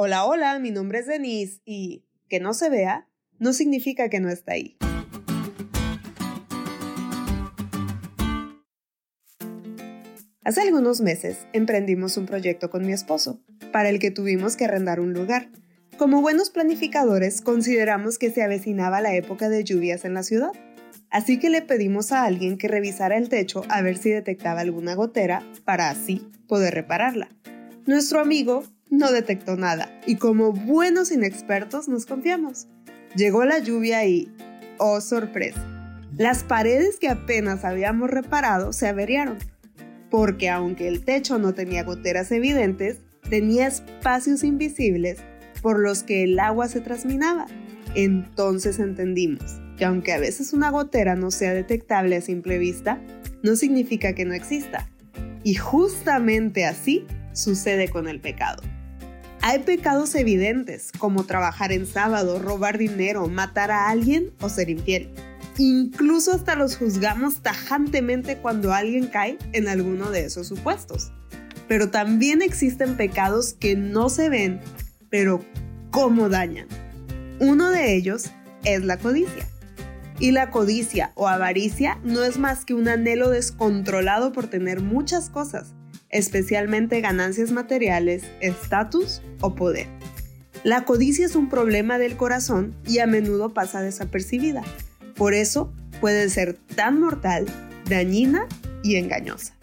Hola, hola, mi nombre es Denise y que no se vea no significa que no está ahí. Hace algunos meses emprendimos un proyecto con mi esposo, para el que tuvimos que arrendar un lugar. Como buenos planificadores, consideramos que se avecinaba la época de lluvias en la ciudad. Así que le pedimos a alguien que revisara el techo a ver si detectaba alguna gotera para así poder repararla. Nuestro amigo no detectó nada y como buenos inexpertos nos confiamos. Llegó la lluvia y, oh sorpresa, las paredes que apenas habíamos reparado se averiaron, porque aunque el techo no tenía goteras evidentes, tenía espacios invisibles por los que el agua se trasminaba. Entonces entendimos que aunque a veces una gotera no sea detectable a simple vista, no significa que no exista. Y justamente así sucede con el pecado. Hay pecados evidentes, como trabajar en sábado, robar dinero, matar a alguien o ser infiel. Incluso hasta los juzgamos tajantemente cuando alguien cae en alguno de esos supuestos. Pero también existen pecados que no se ven, pero cómo dañan. Uno de ellos es la codicia. Y la codicia o avaricia no es más que un anhelo descontrolado por tener muchas cosas, especialmente ganancias materiales, estatus o poder. La codicia es un problema del corazón y a menudo pasa desapercibida. Por eso puede ser tan mortal, dañina y engañosa.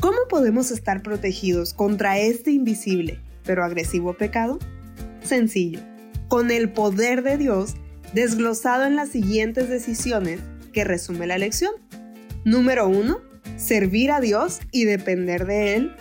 ¿Cómo podemos estar protegidos contra este invisible pero agresivo pecado? Sencillo, con el poder de Dios desglosado en las siguientes decisiones que resume la lección. Número 1 servir a Dios y depender de Él,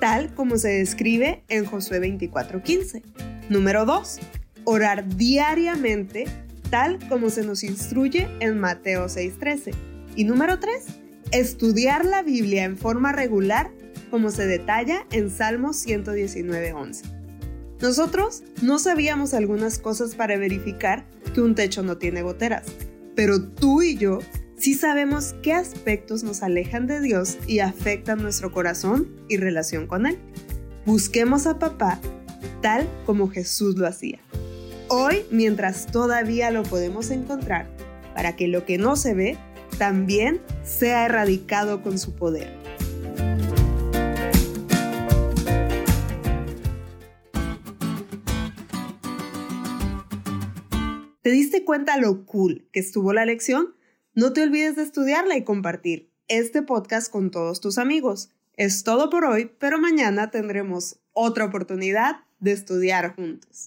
tal como se describe en Josué 24:15. Número 2. Orar diariamente, tal como se nos instruye en Mateo 6:13. Y número 3. Estudiar la Biblia en forma regular, como se detalla en Salmos 119:11. Nosotros no sabíamos algunas cosas para verificar que un techo no tiene goteras, pero tú y yo sí sabemos qué aspectos nos alejan de Dios y afectan nuestro corazón y relación con Él. Busquemos a papá tal como Jesús lo hacía. Hoy, mientras todavía lo podemos encontrar, para que lo que no se ve también sea erradicado con su poder. ¿Te diste cuenta lo cool que estuvo la lección? No te olvides de estudiarla y compartir este podcast con todos tus amigos. Es todo por hoy, pero mañana tendremos otra oportunidad de estudiar juntos.